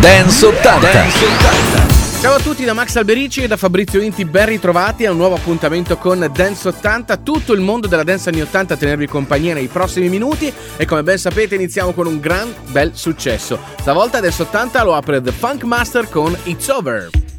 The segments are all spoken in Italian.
Dance 80. Dance 80. Ciao a tutti da Max Alberici e da Fabrizio Inti, ben ritrovati a un nuovo appuntamento con Dance 80, tutto il mondo della dance anni 80 a tenervi compagnia nei prossimi minuti e come ben sapete iniziamo con un gran bel successo. Stavolta Dance 80 lo apre The Funk Master con It's Over.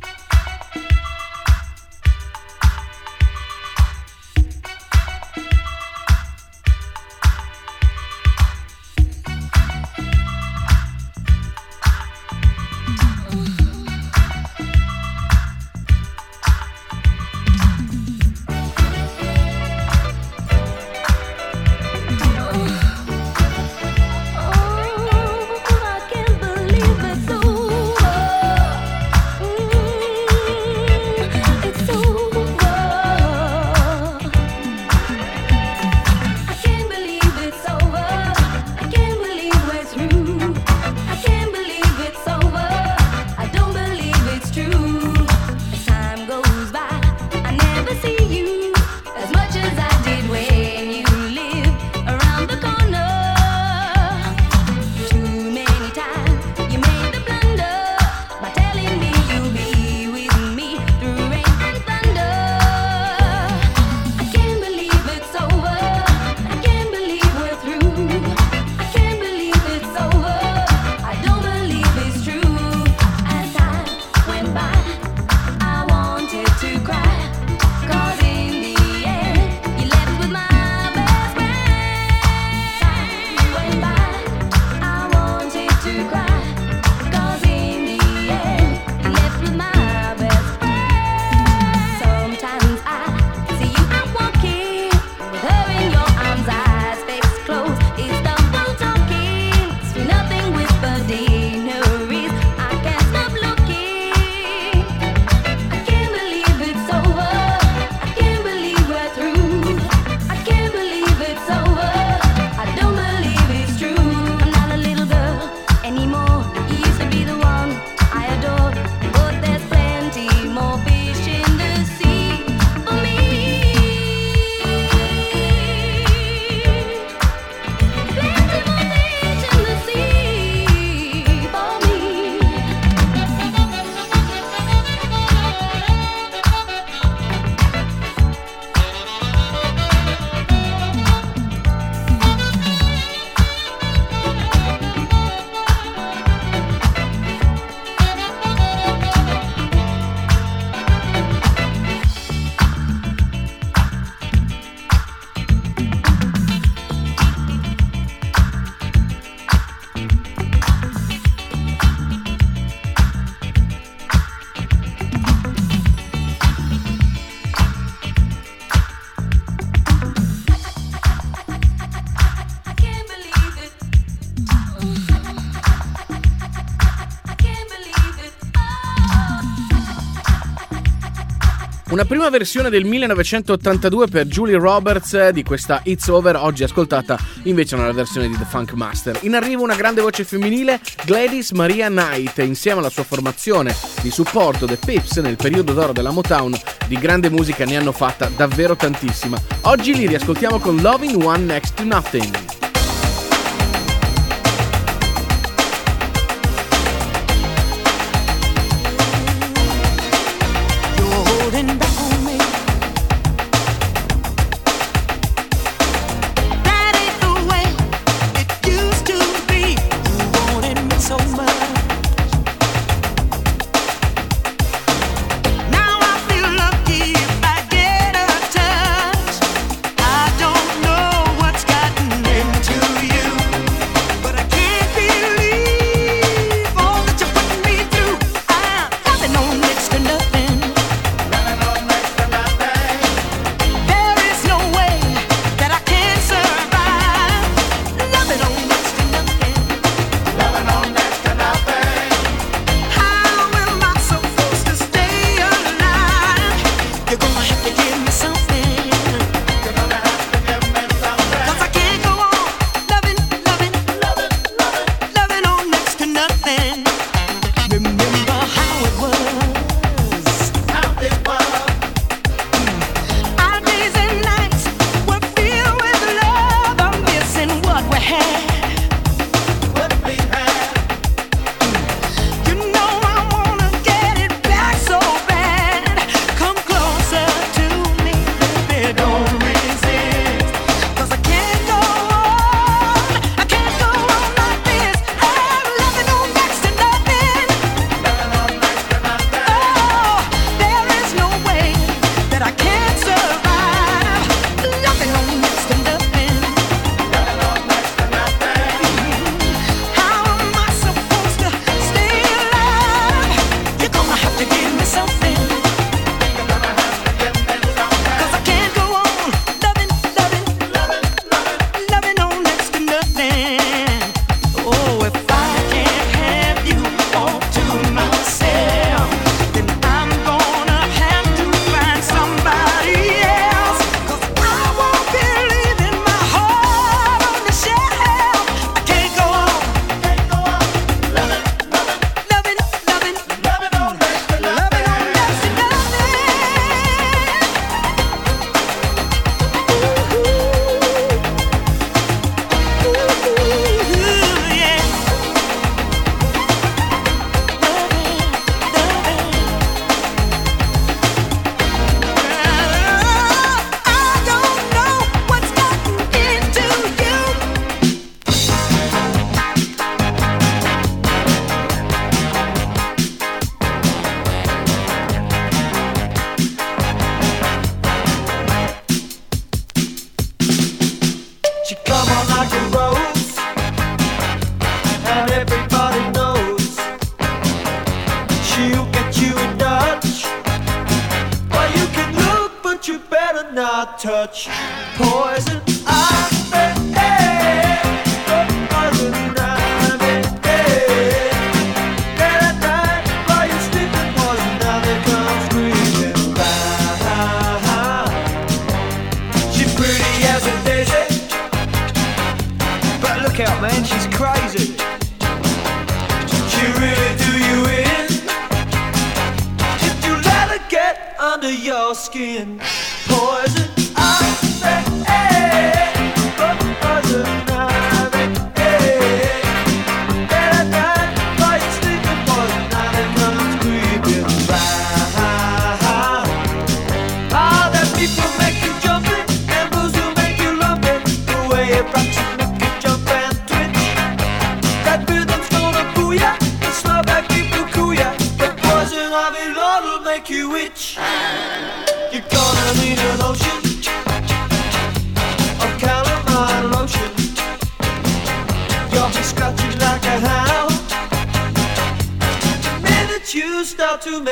Una prima versione del 1982 per Julie Roberts di questa It's Over, oggi ascoltata invece nella versione di The Funk Master. In arrivo una grande voce femminile, Gladys Maria Knight, insieme alla sua formazione di supporto The Pips nel periodo d'oro della Motown, di grande musica ne hanno fatta davvero tantissima. Oggi li riascoltiamo con Loving One Next to Nothing.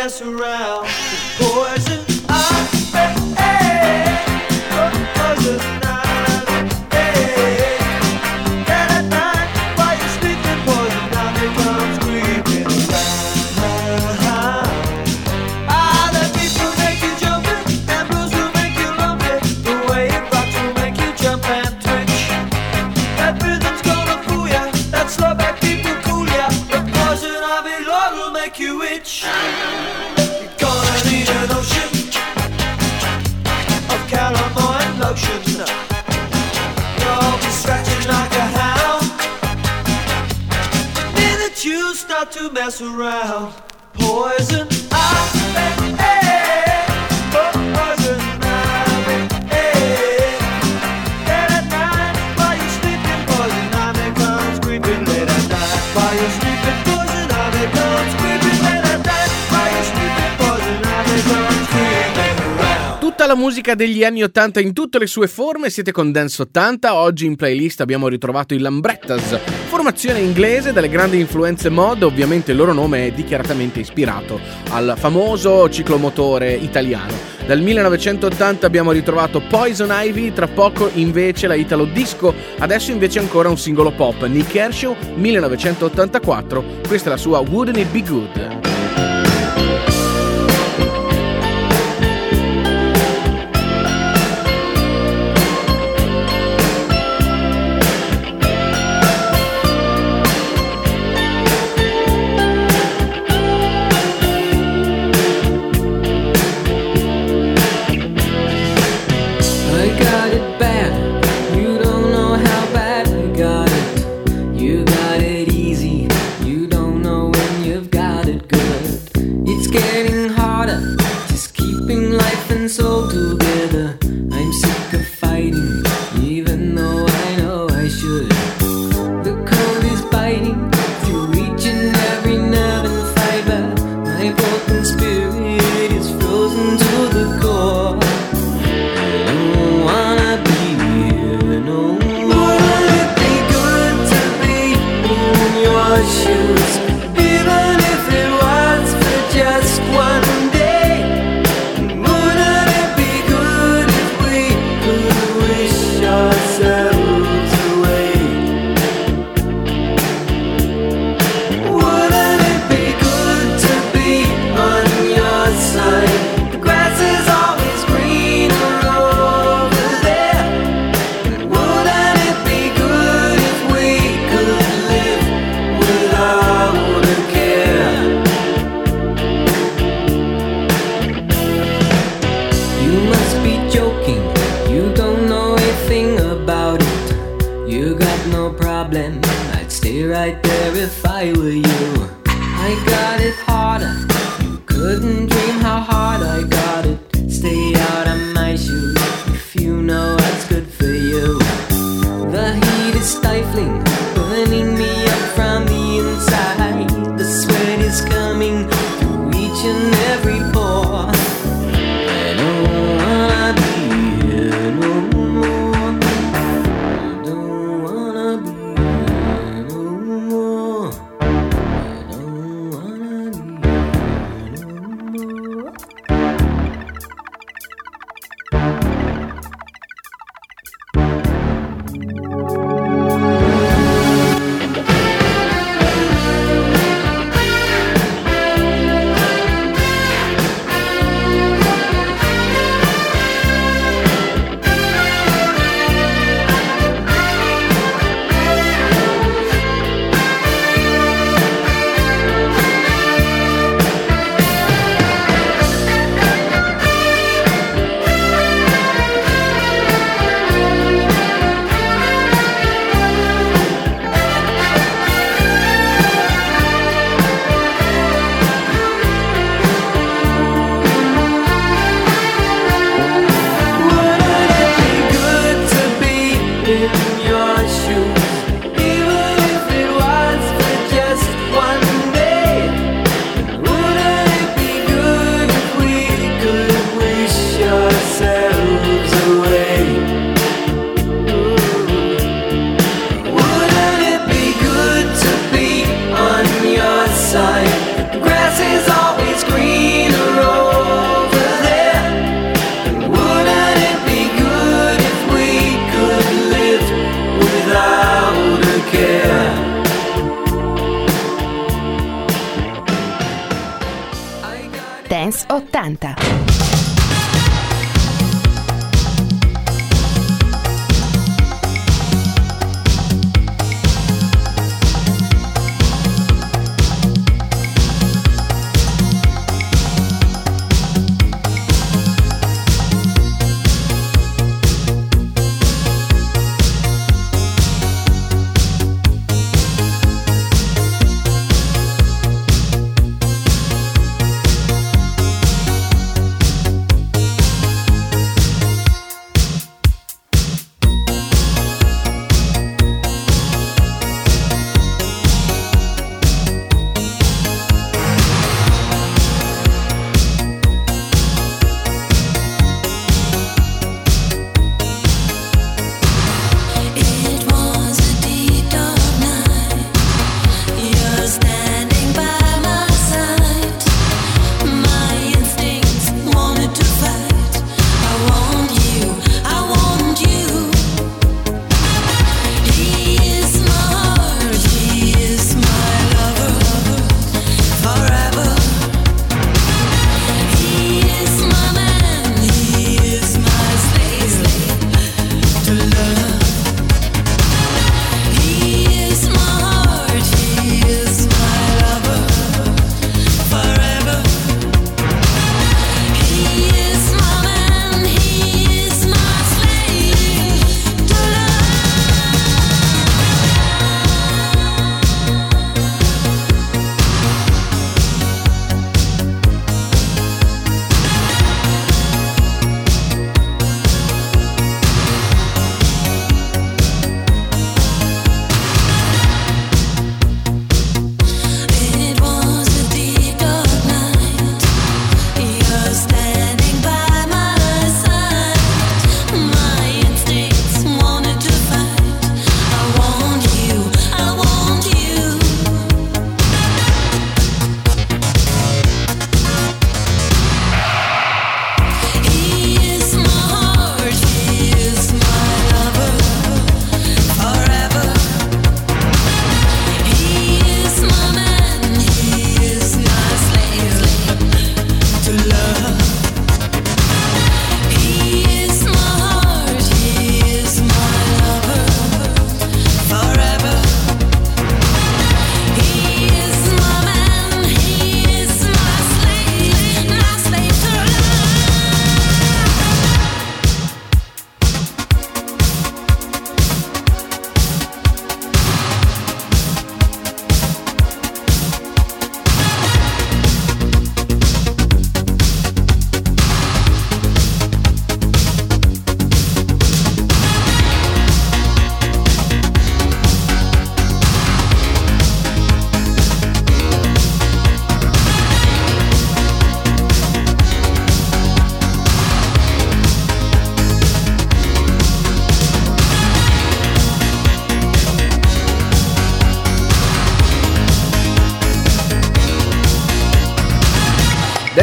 Mess around. Degli anni 80 in tutte le sue forme, siete con Dance 80. Oggi in playlist abbiamo ritrovato i Lambrettas, formazione inglese dalle grandi influenze mod, ovviamente il loro nome è dichiaratamente ispirato al famoso ciclomotore italiano. Dal 1980 abbiamo ritrovato Poison Ivy, tra poco invece la Italo Disco, adesso invece ancora un singolo pop, Nick Kershaw 1984, questa è la sua Wouldn't It Be Good? shoes. 80.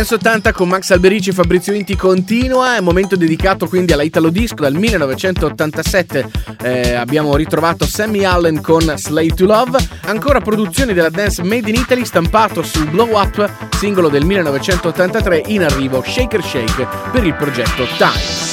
Dance 80 con Max Alberici e Fabrizio Inti continua, è un momento dedicato quindi alla Italo Disco. Dal 1987 eh, abbiamo ritrovato Sammy Allen con Slave to Love, ancora produzioni della dance Made in Italy stampato su Blow Up, singolo del 1983 in arrivo Shaker Shake per il progetto Time.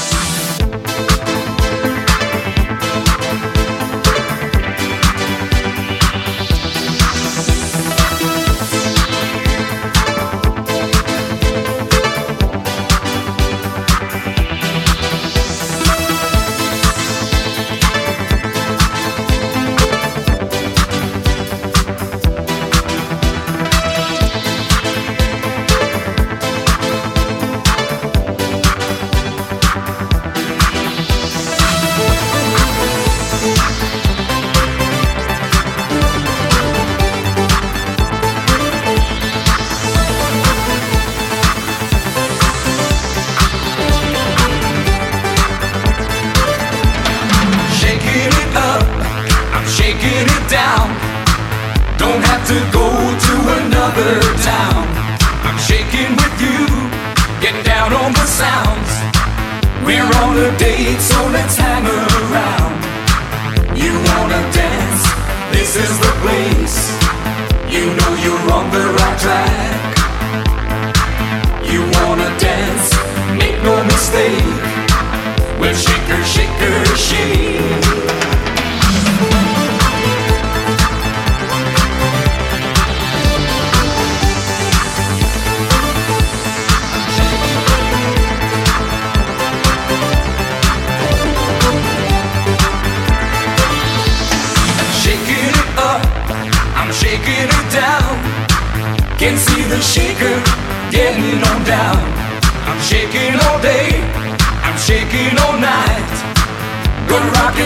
shaker, shaker, shake.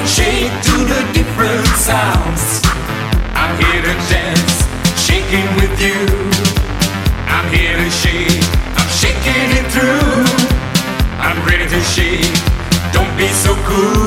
shake to the different sounds. I'm here to dance, shaking with you. I'm here to shake, I'm shaking it through. I'm ready to shake, don't be so cool.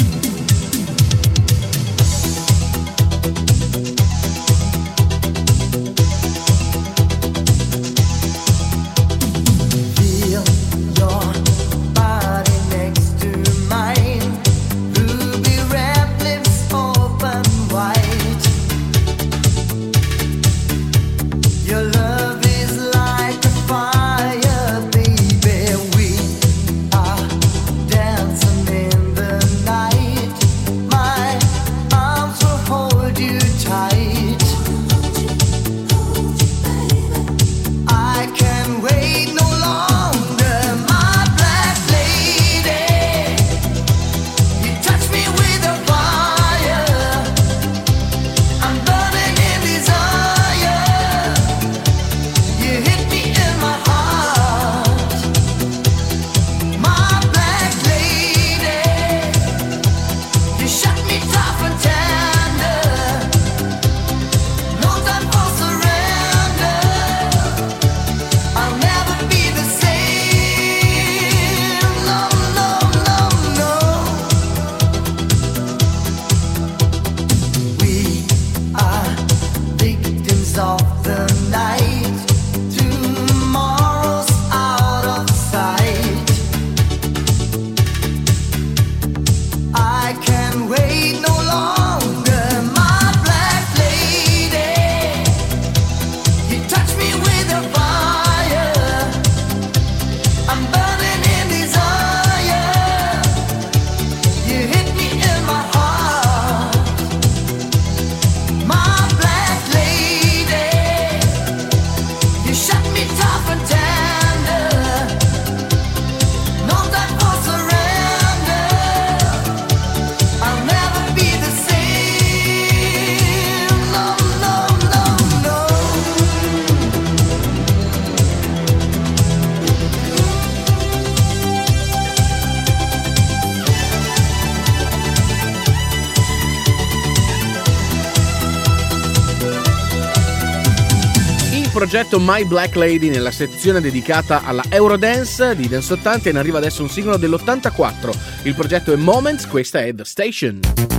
sentito My Black Lady nella sezione dedicata alla Eurodance di Dance 80 e ne arriva adesso un singolo dell'84. Il progetto è Moments, questa è The Station.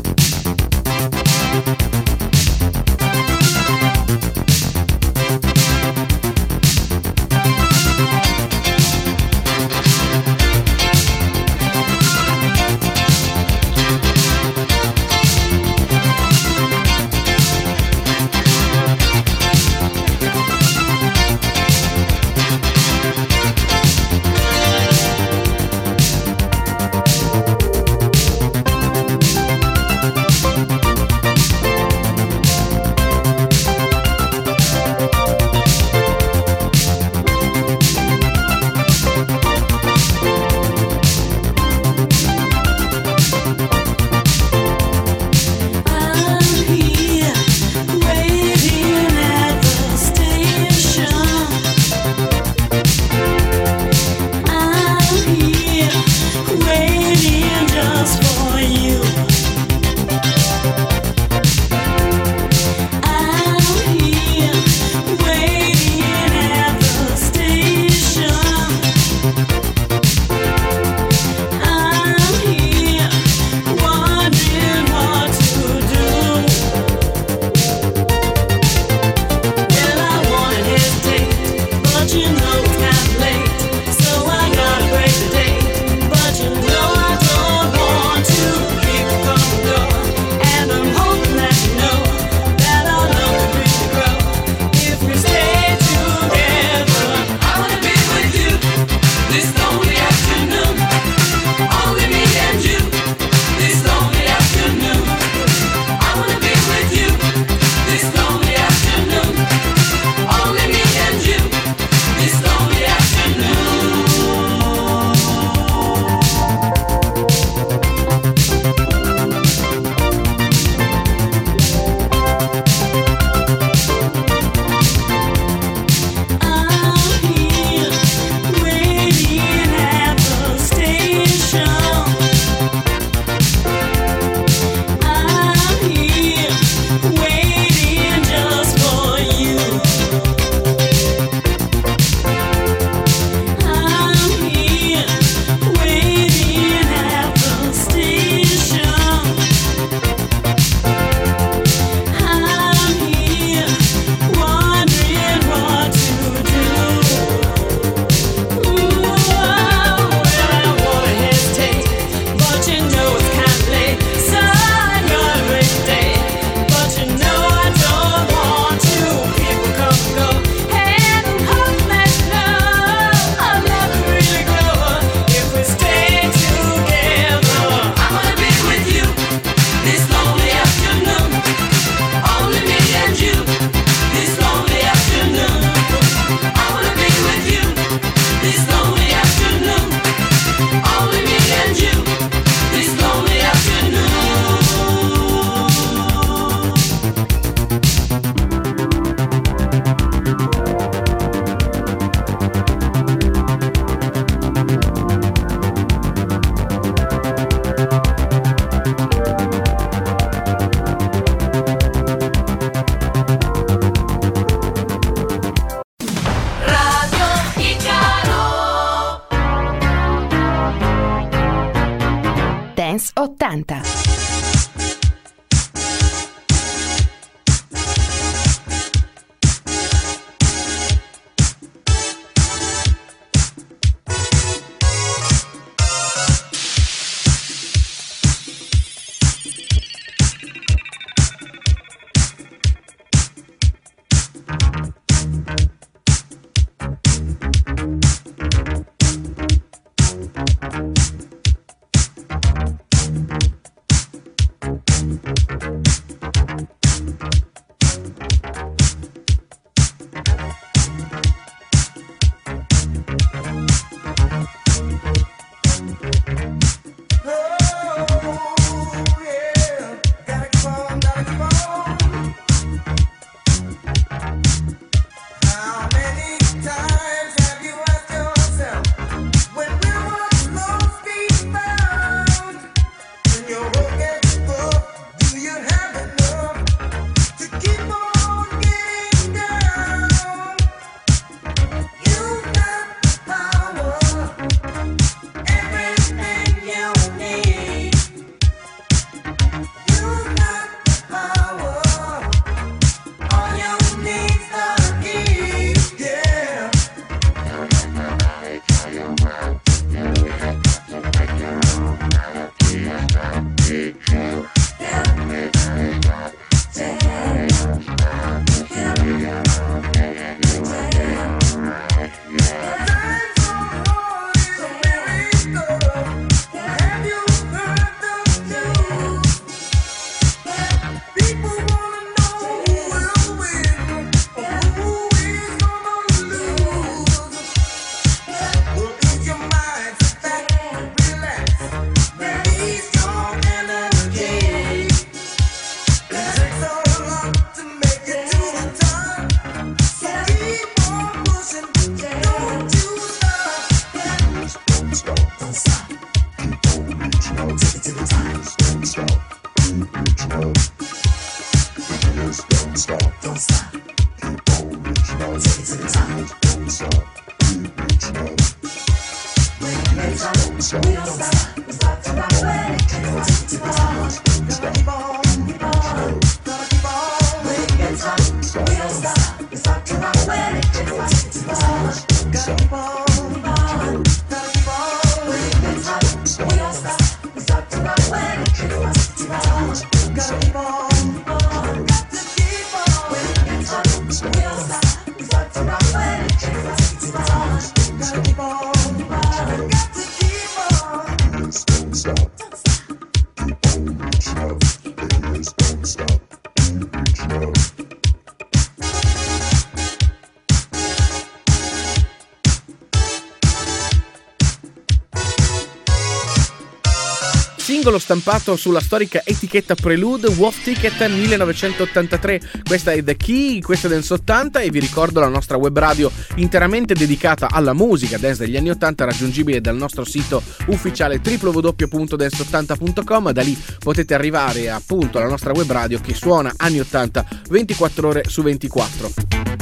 Stampato sulla storica etichetta Prelude Wolf Ticket 1983. Questa è The Key, questa è Dance 80 e vi ricordo la nostra web radio interamente dedicata alla musica dance degli anni 80 raggiungibile dal nostro sito ufficiale www.dance80.com. Da lì potete arrivare appunto alla nostra web radio che suona anni 80 24 ore su 24.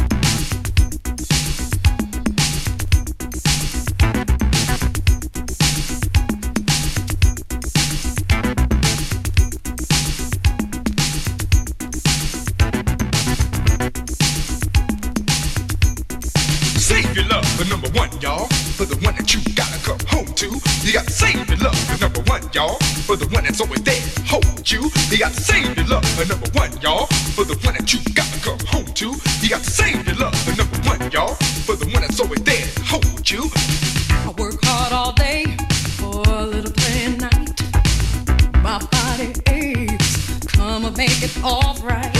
You got to save your love for number one, y'all. For the one that's always there, hold you. You got to save your love for number one, y'all. For the one that you gotta come home to. You got to save your love for number one, y'all. For the one that's always there, hold you. I work hard all day for a little play at night. My body aches. Come and make it alright.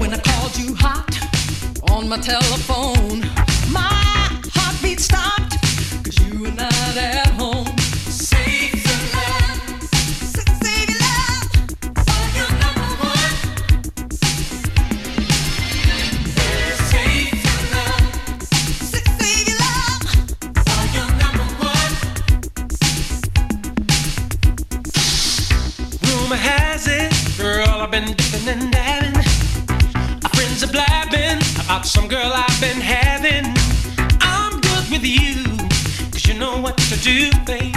When I called you hot on my telephone, my heartbeat stopped. Cause you were not at home. been dipping and dabbing. Our friends are blabbing about some girl I've been having. I'm good with you, cause you know what to do, baby.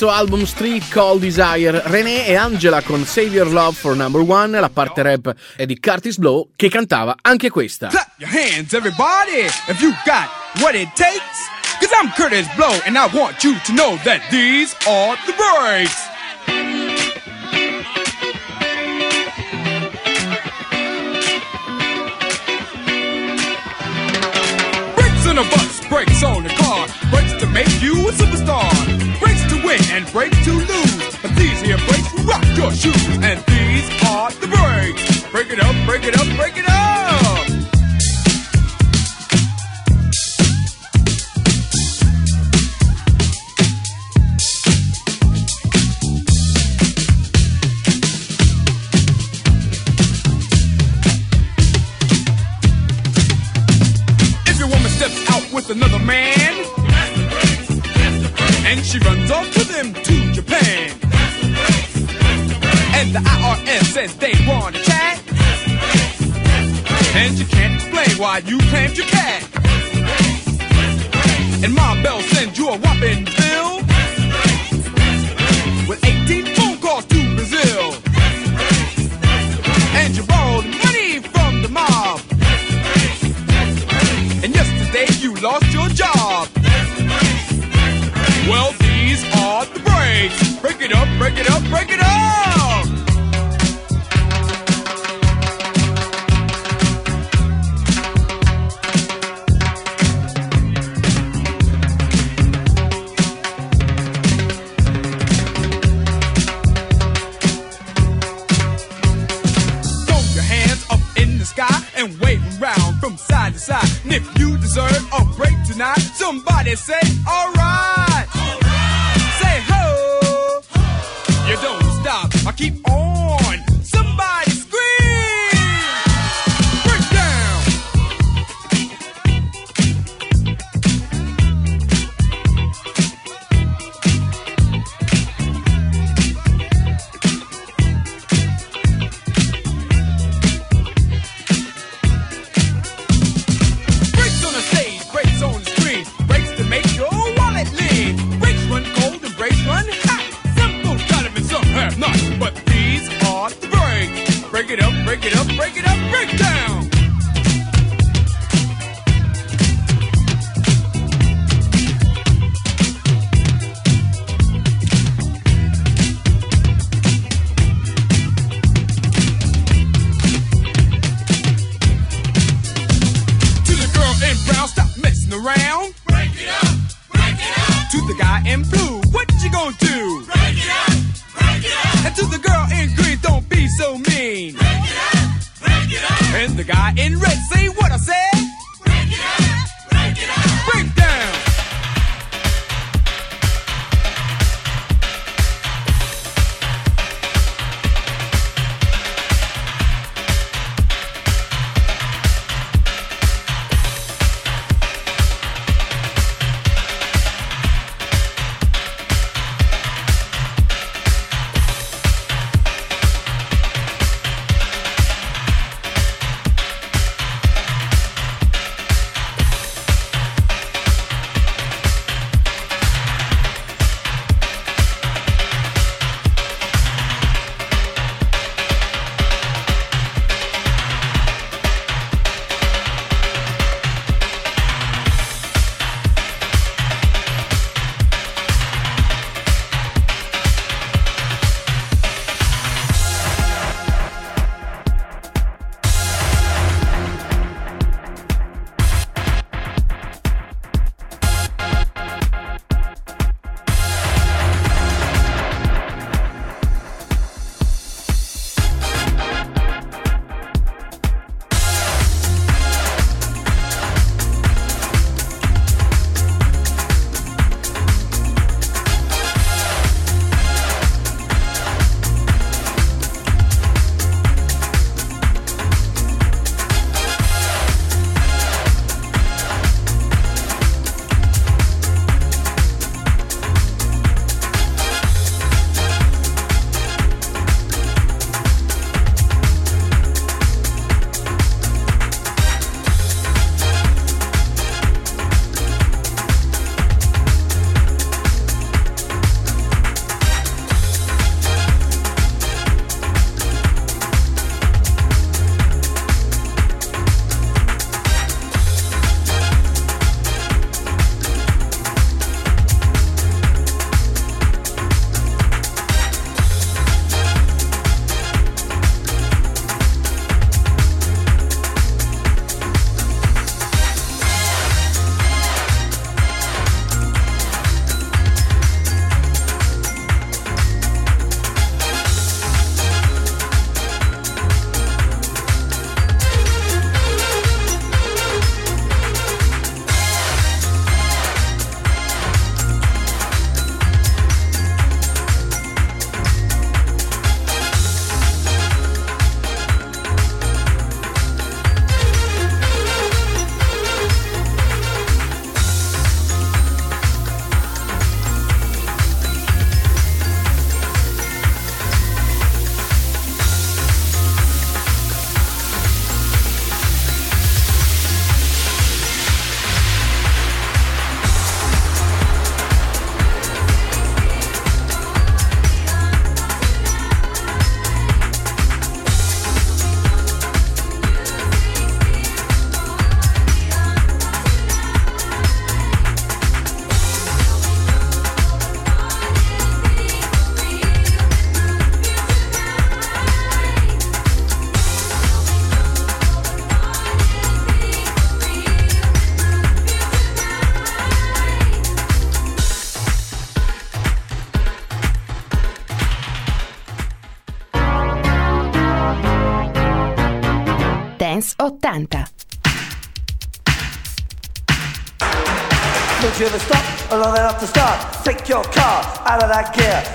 terzo album Street Call Desire, René e Angela con Save Your Love for Number One, la parte rap è di Curtis Blow che cantava anche questa. Clap your hands everybody if you got what it takes, cause I'm Curtis Blow and I want you to know that these are the breaks. Breaks on a bus, breaks on a car, breaks to make you a superstar. win and break to lose. But these here breaks rock your shoes.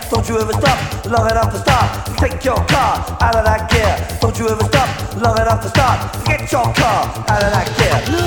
Don't you ever stop long enough to stop. Take your car out of that gear. Don't you ever stop long enough to stop. Get your car out of that gear.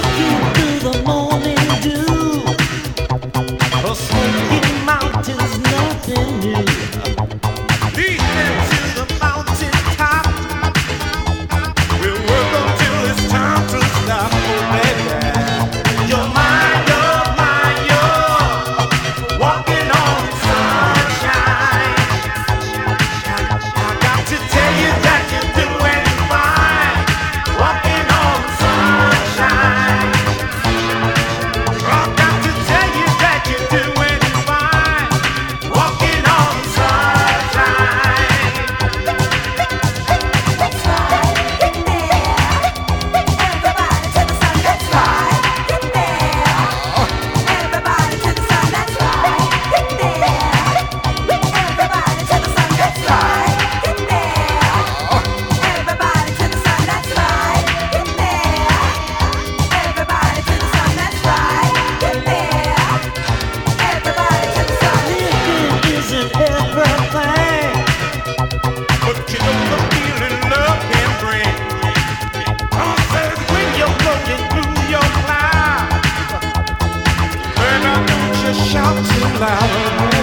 talk too loud.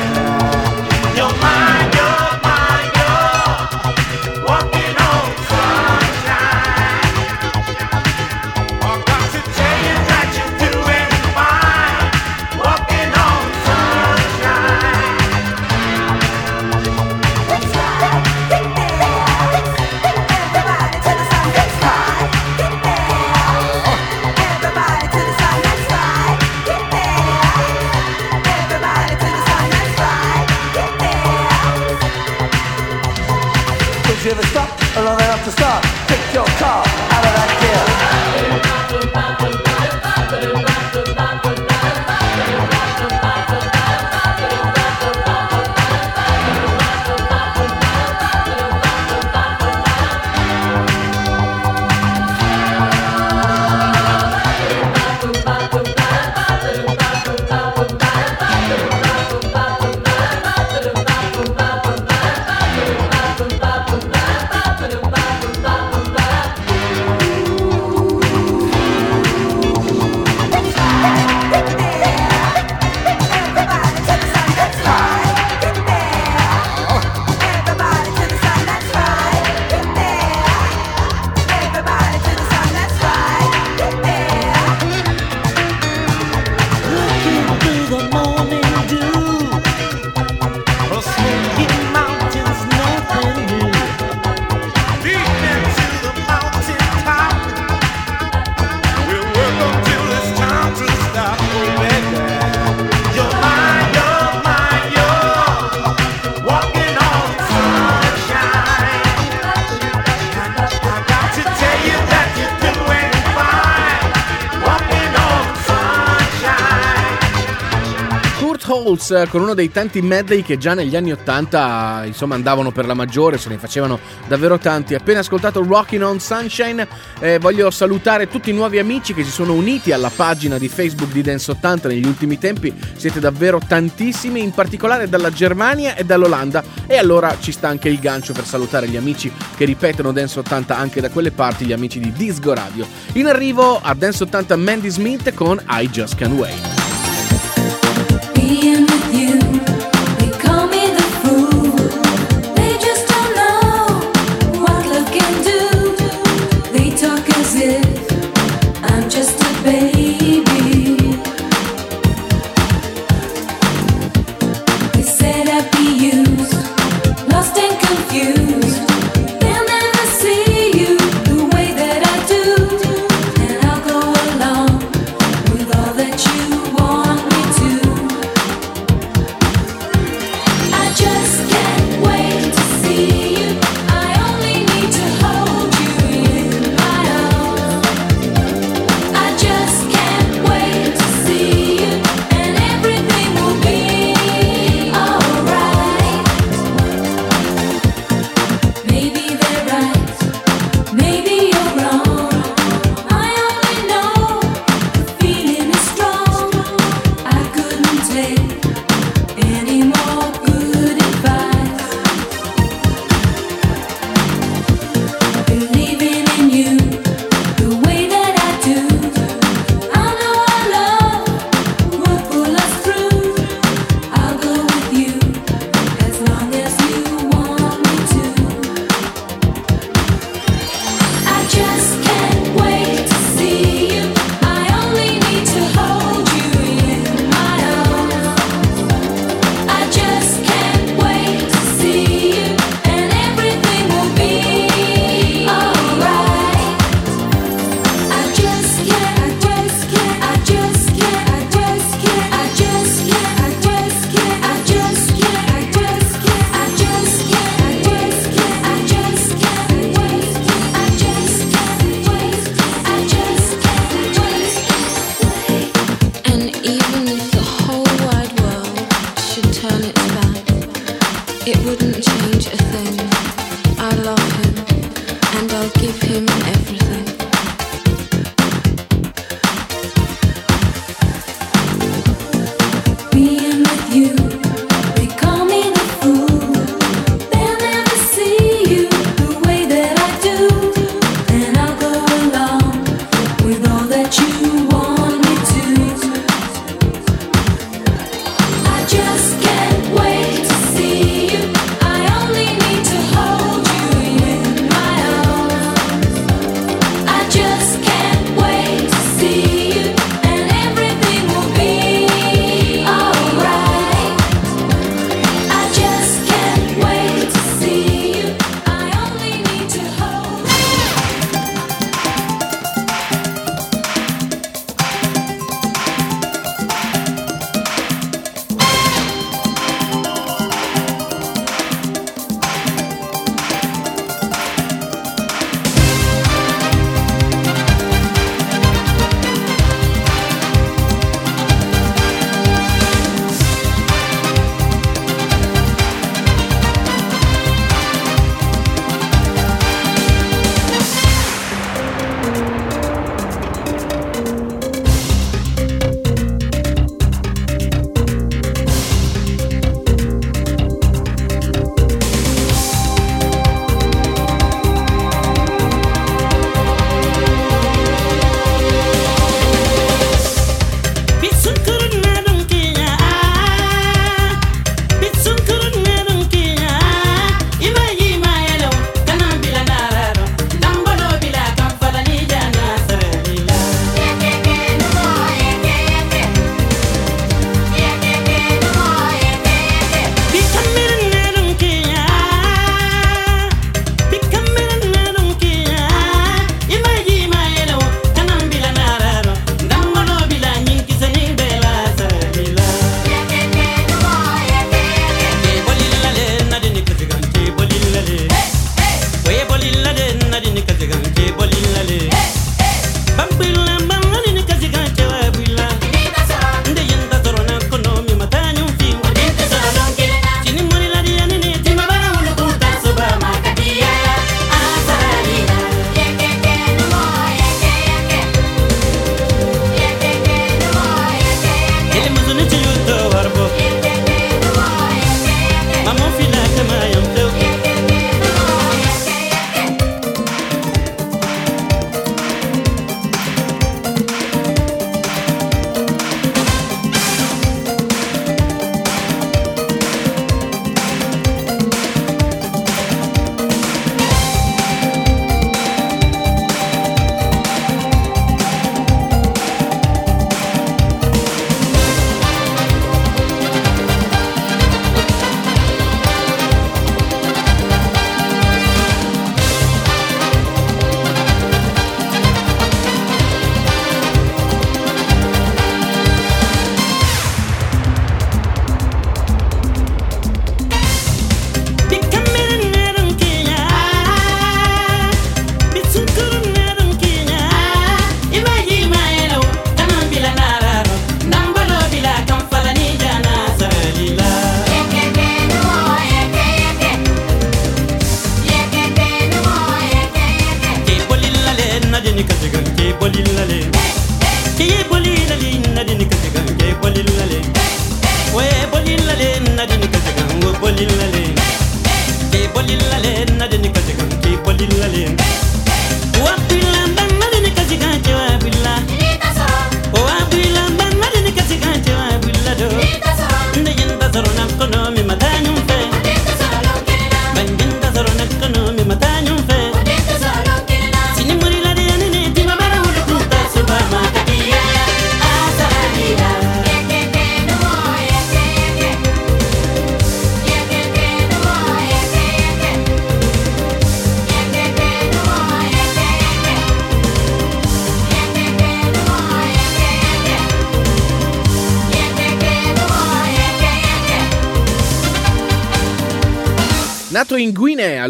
Holtz eh, con uno dei tanti medley che già negli anni 80 insomma andavano per la maggiore, se ne facevano davvero tanti. Appena ascoltato Rockin' on Sunshine, eh, voglio salutare tutti i nuovi amici che si sono uniti alla pagina di Facebook di Dance 80 negli ultimi tempi. Siete davvero tantissimi, in particolare dalla Germania e dall'Olanda. E allora ci sta anche il gancio per salutare gli amici che ripetono Dance 80 anche da quelle parti, gli amici di Disco Radio. In arrivo a Dance 80 Mandy Smith con I Just Can't Wait.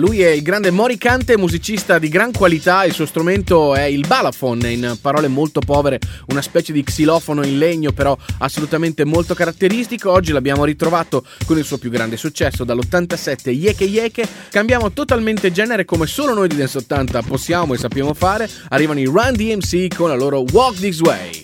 lui è il grande moricante musicista di gran qualità, il suo strumento è il balafon, in parole molto povere, una specie di xilofono in legno però assolutamente molto caratteristico, oggi l'abbiamo ritrovato con il suo più grande successo dall'87 Yeke Yeke, cambiamo totalmente genere come solo noi di Dance 80 possiamo e sappiamo fare, arrivano i Run DMC con la loro Walk This Way.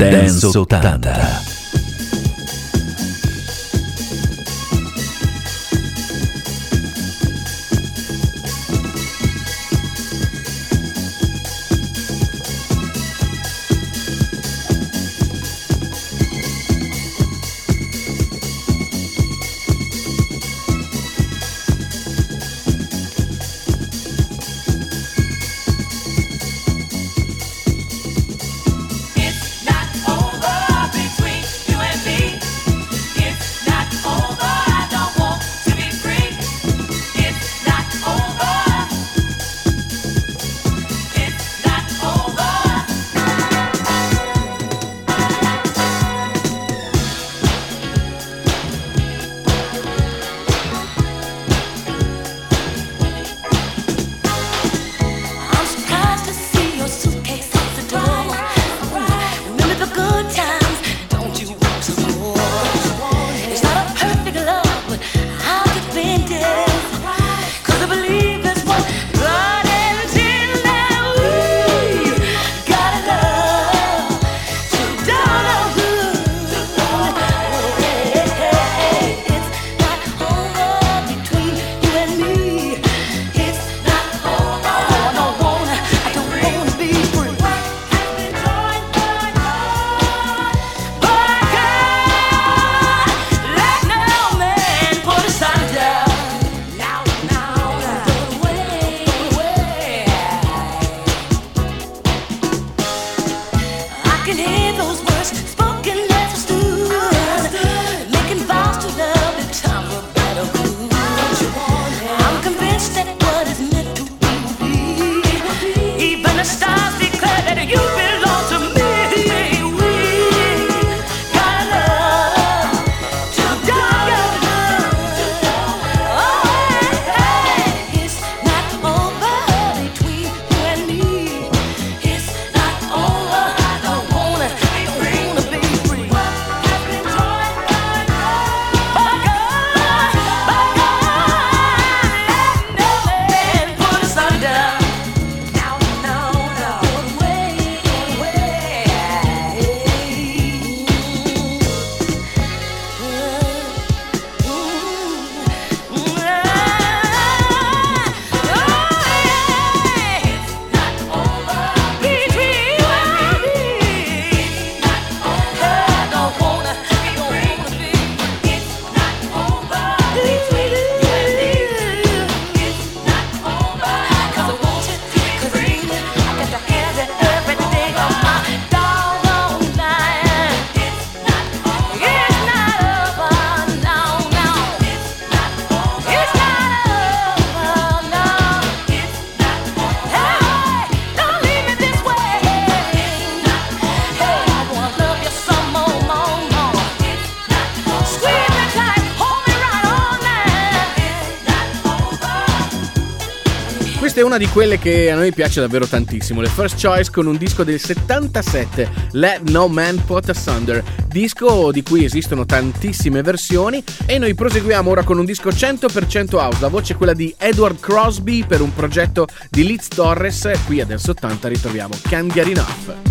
Dance 80. Una di quelle che a noi piace davvero tantissimo, le First Choice con un disco del 77, Let No Man Put Asunder, disco di cui esistono tantissime versioni e noi proseguiamo ora con un disco 100% house, la voce è quella di Edward Crosby per un progetto di Liz Torres, qui adesso 80 ritroviamo Can't Get Enough.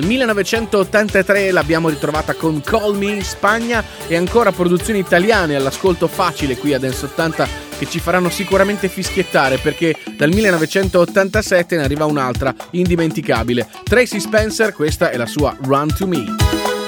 Dal 1983 l'abbiamo ritrovata con Call Me in Spagna e ancora produzioni italiane all'ascolto facile qui a Dance 80 che ci faranno sicuramente fischiettare perché dal 1987 ne arriva un'altra indimenticabile. Tracy Spencer, questa è la sua Run to Me.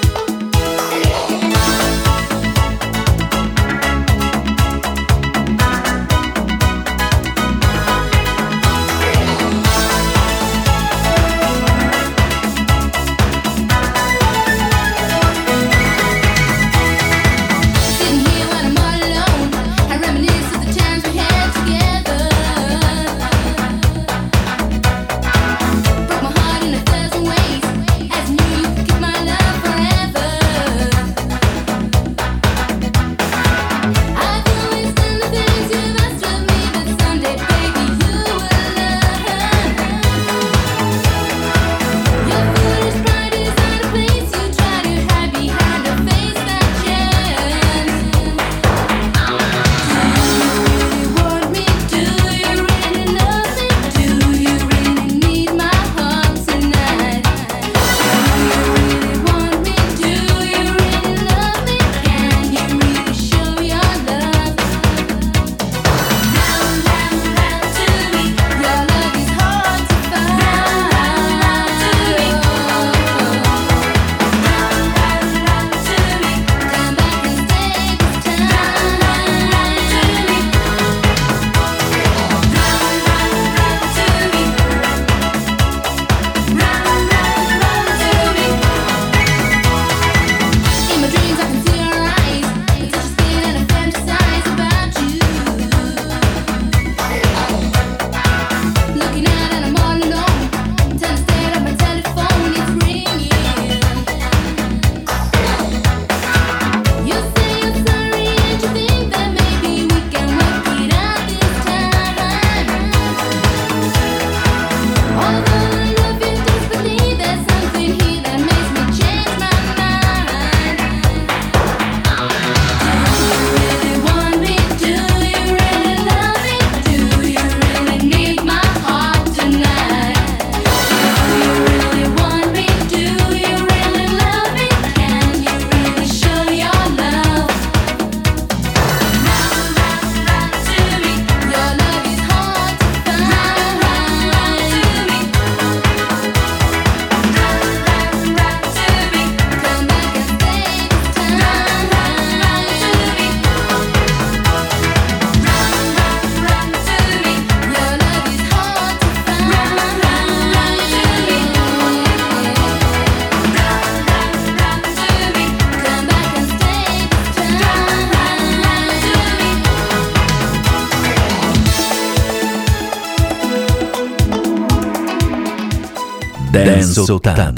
Sultana.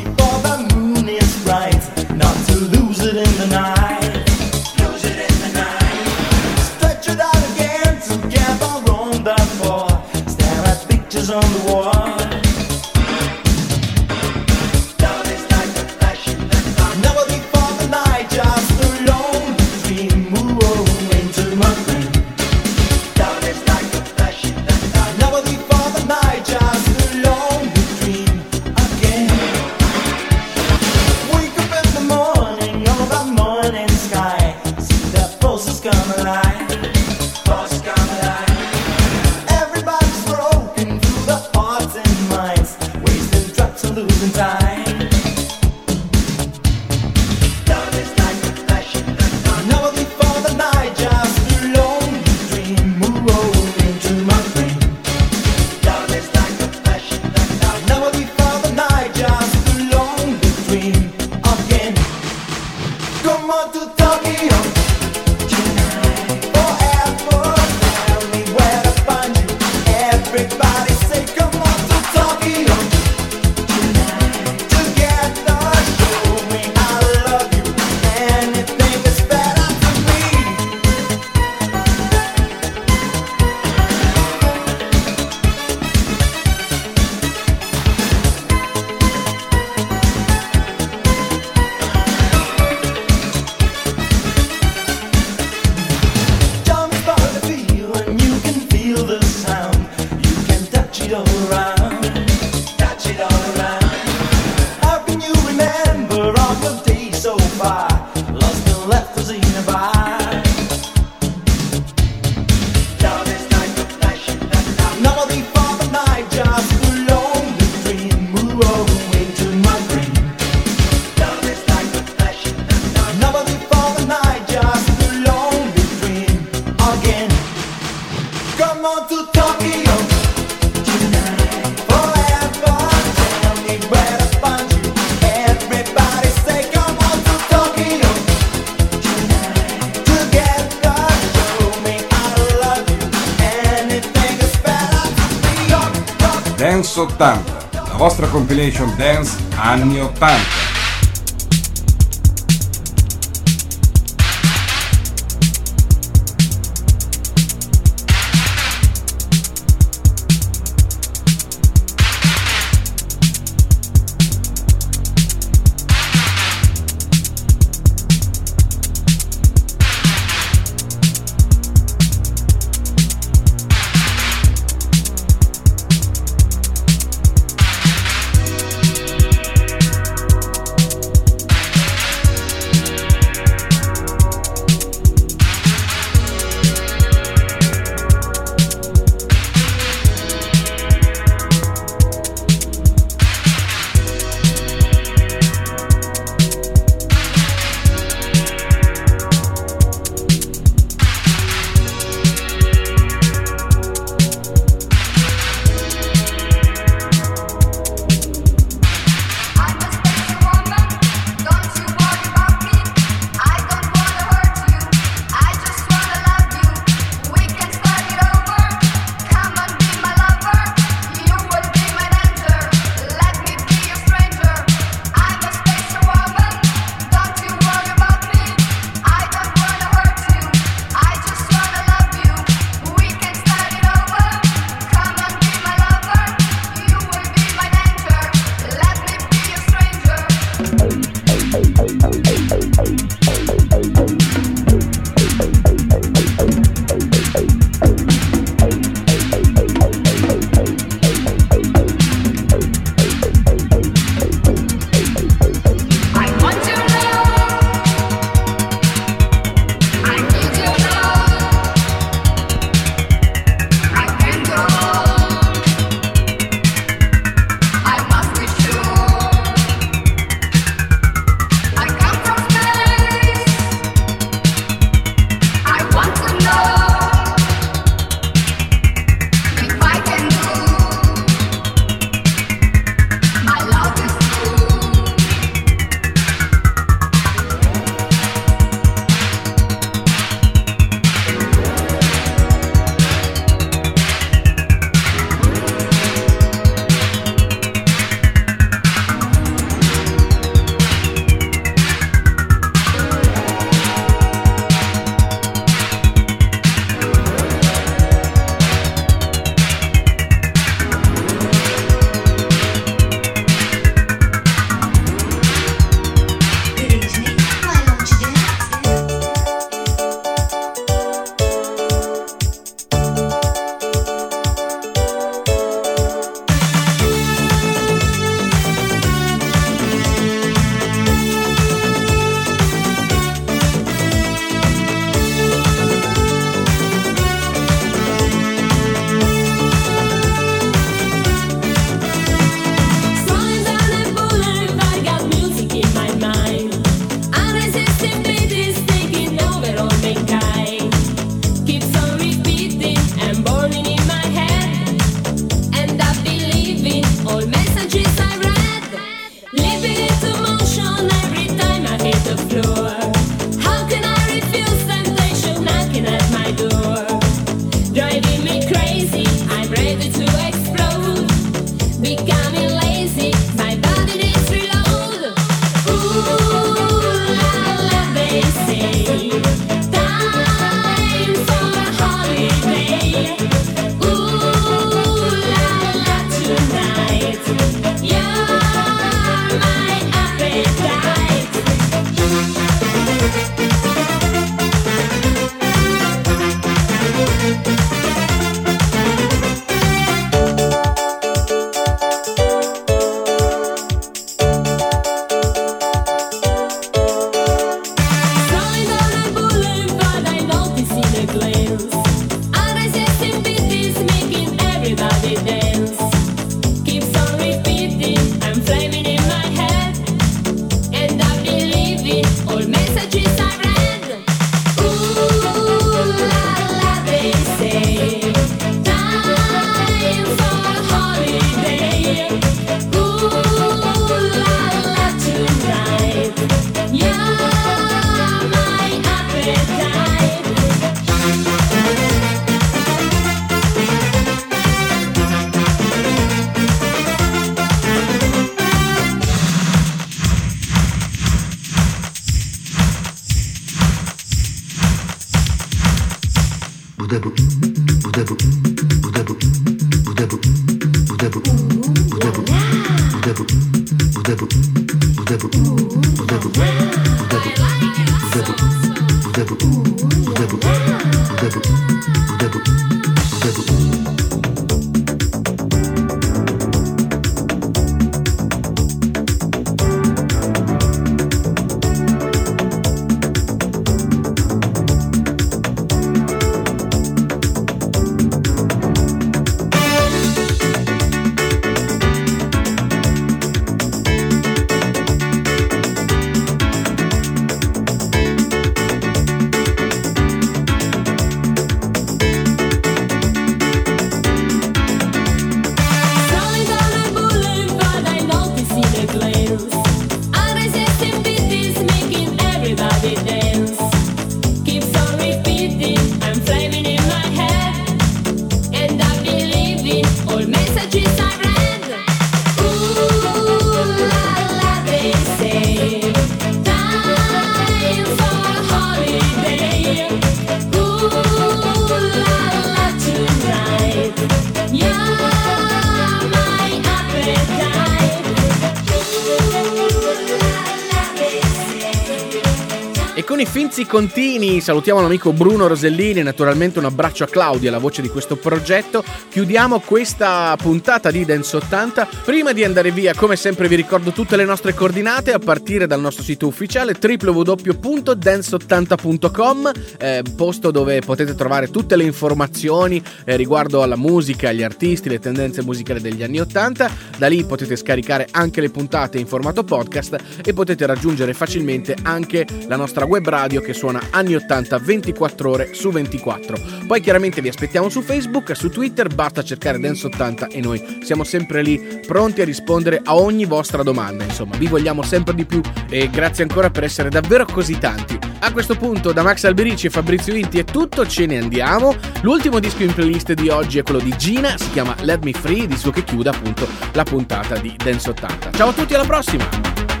Contini salutiamo l'amico Bruno Rosellini naturalmente un abbraccio a Claudia, la voce di questo progetto. Chiudiamo questa puntata di Dance 80. Prima di andare via, come sempre vi ricordo tutte le nostre coordinate a partire dal nostro sito ufficiale www.dance80.com, eh, posto dove potete trovare tutte le informazioni eh, riguardo alla musica, agli artisti, le tendenze musicali degli anni 80. Da lì potete scaricare anche le puntate in formato podcast e potete raggiungere facilmente anche la nostra web radio che suona anni 80 24 ore su 24. Poi chiaramente vi aspettiamo su Facebook, su Twitter, basta cercare Dance 80 e noi siamo sempre lì pronti a rispondere a ogni vostra domanda. Insomma, vi vogliamo sempre di più e grazie ancora per essere davvero così tanti. A questo punto da Max Alberici e Fabrizio Inti è tutto, ce ne andiamo. L'ultimo disco in playlist di oggi è quello di Gina, si chiama Let Me Free, disco che chiude appunto la puntata di Dance 80. Ciao a tutti, alla prossima!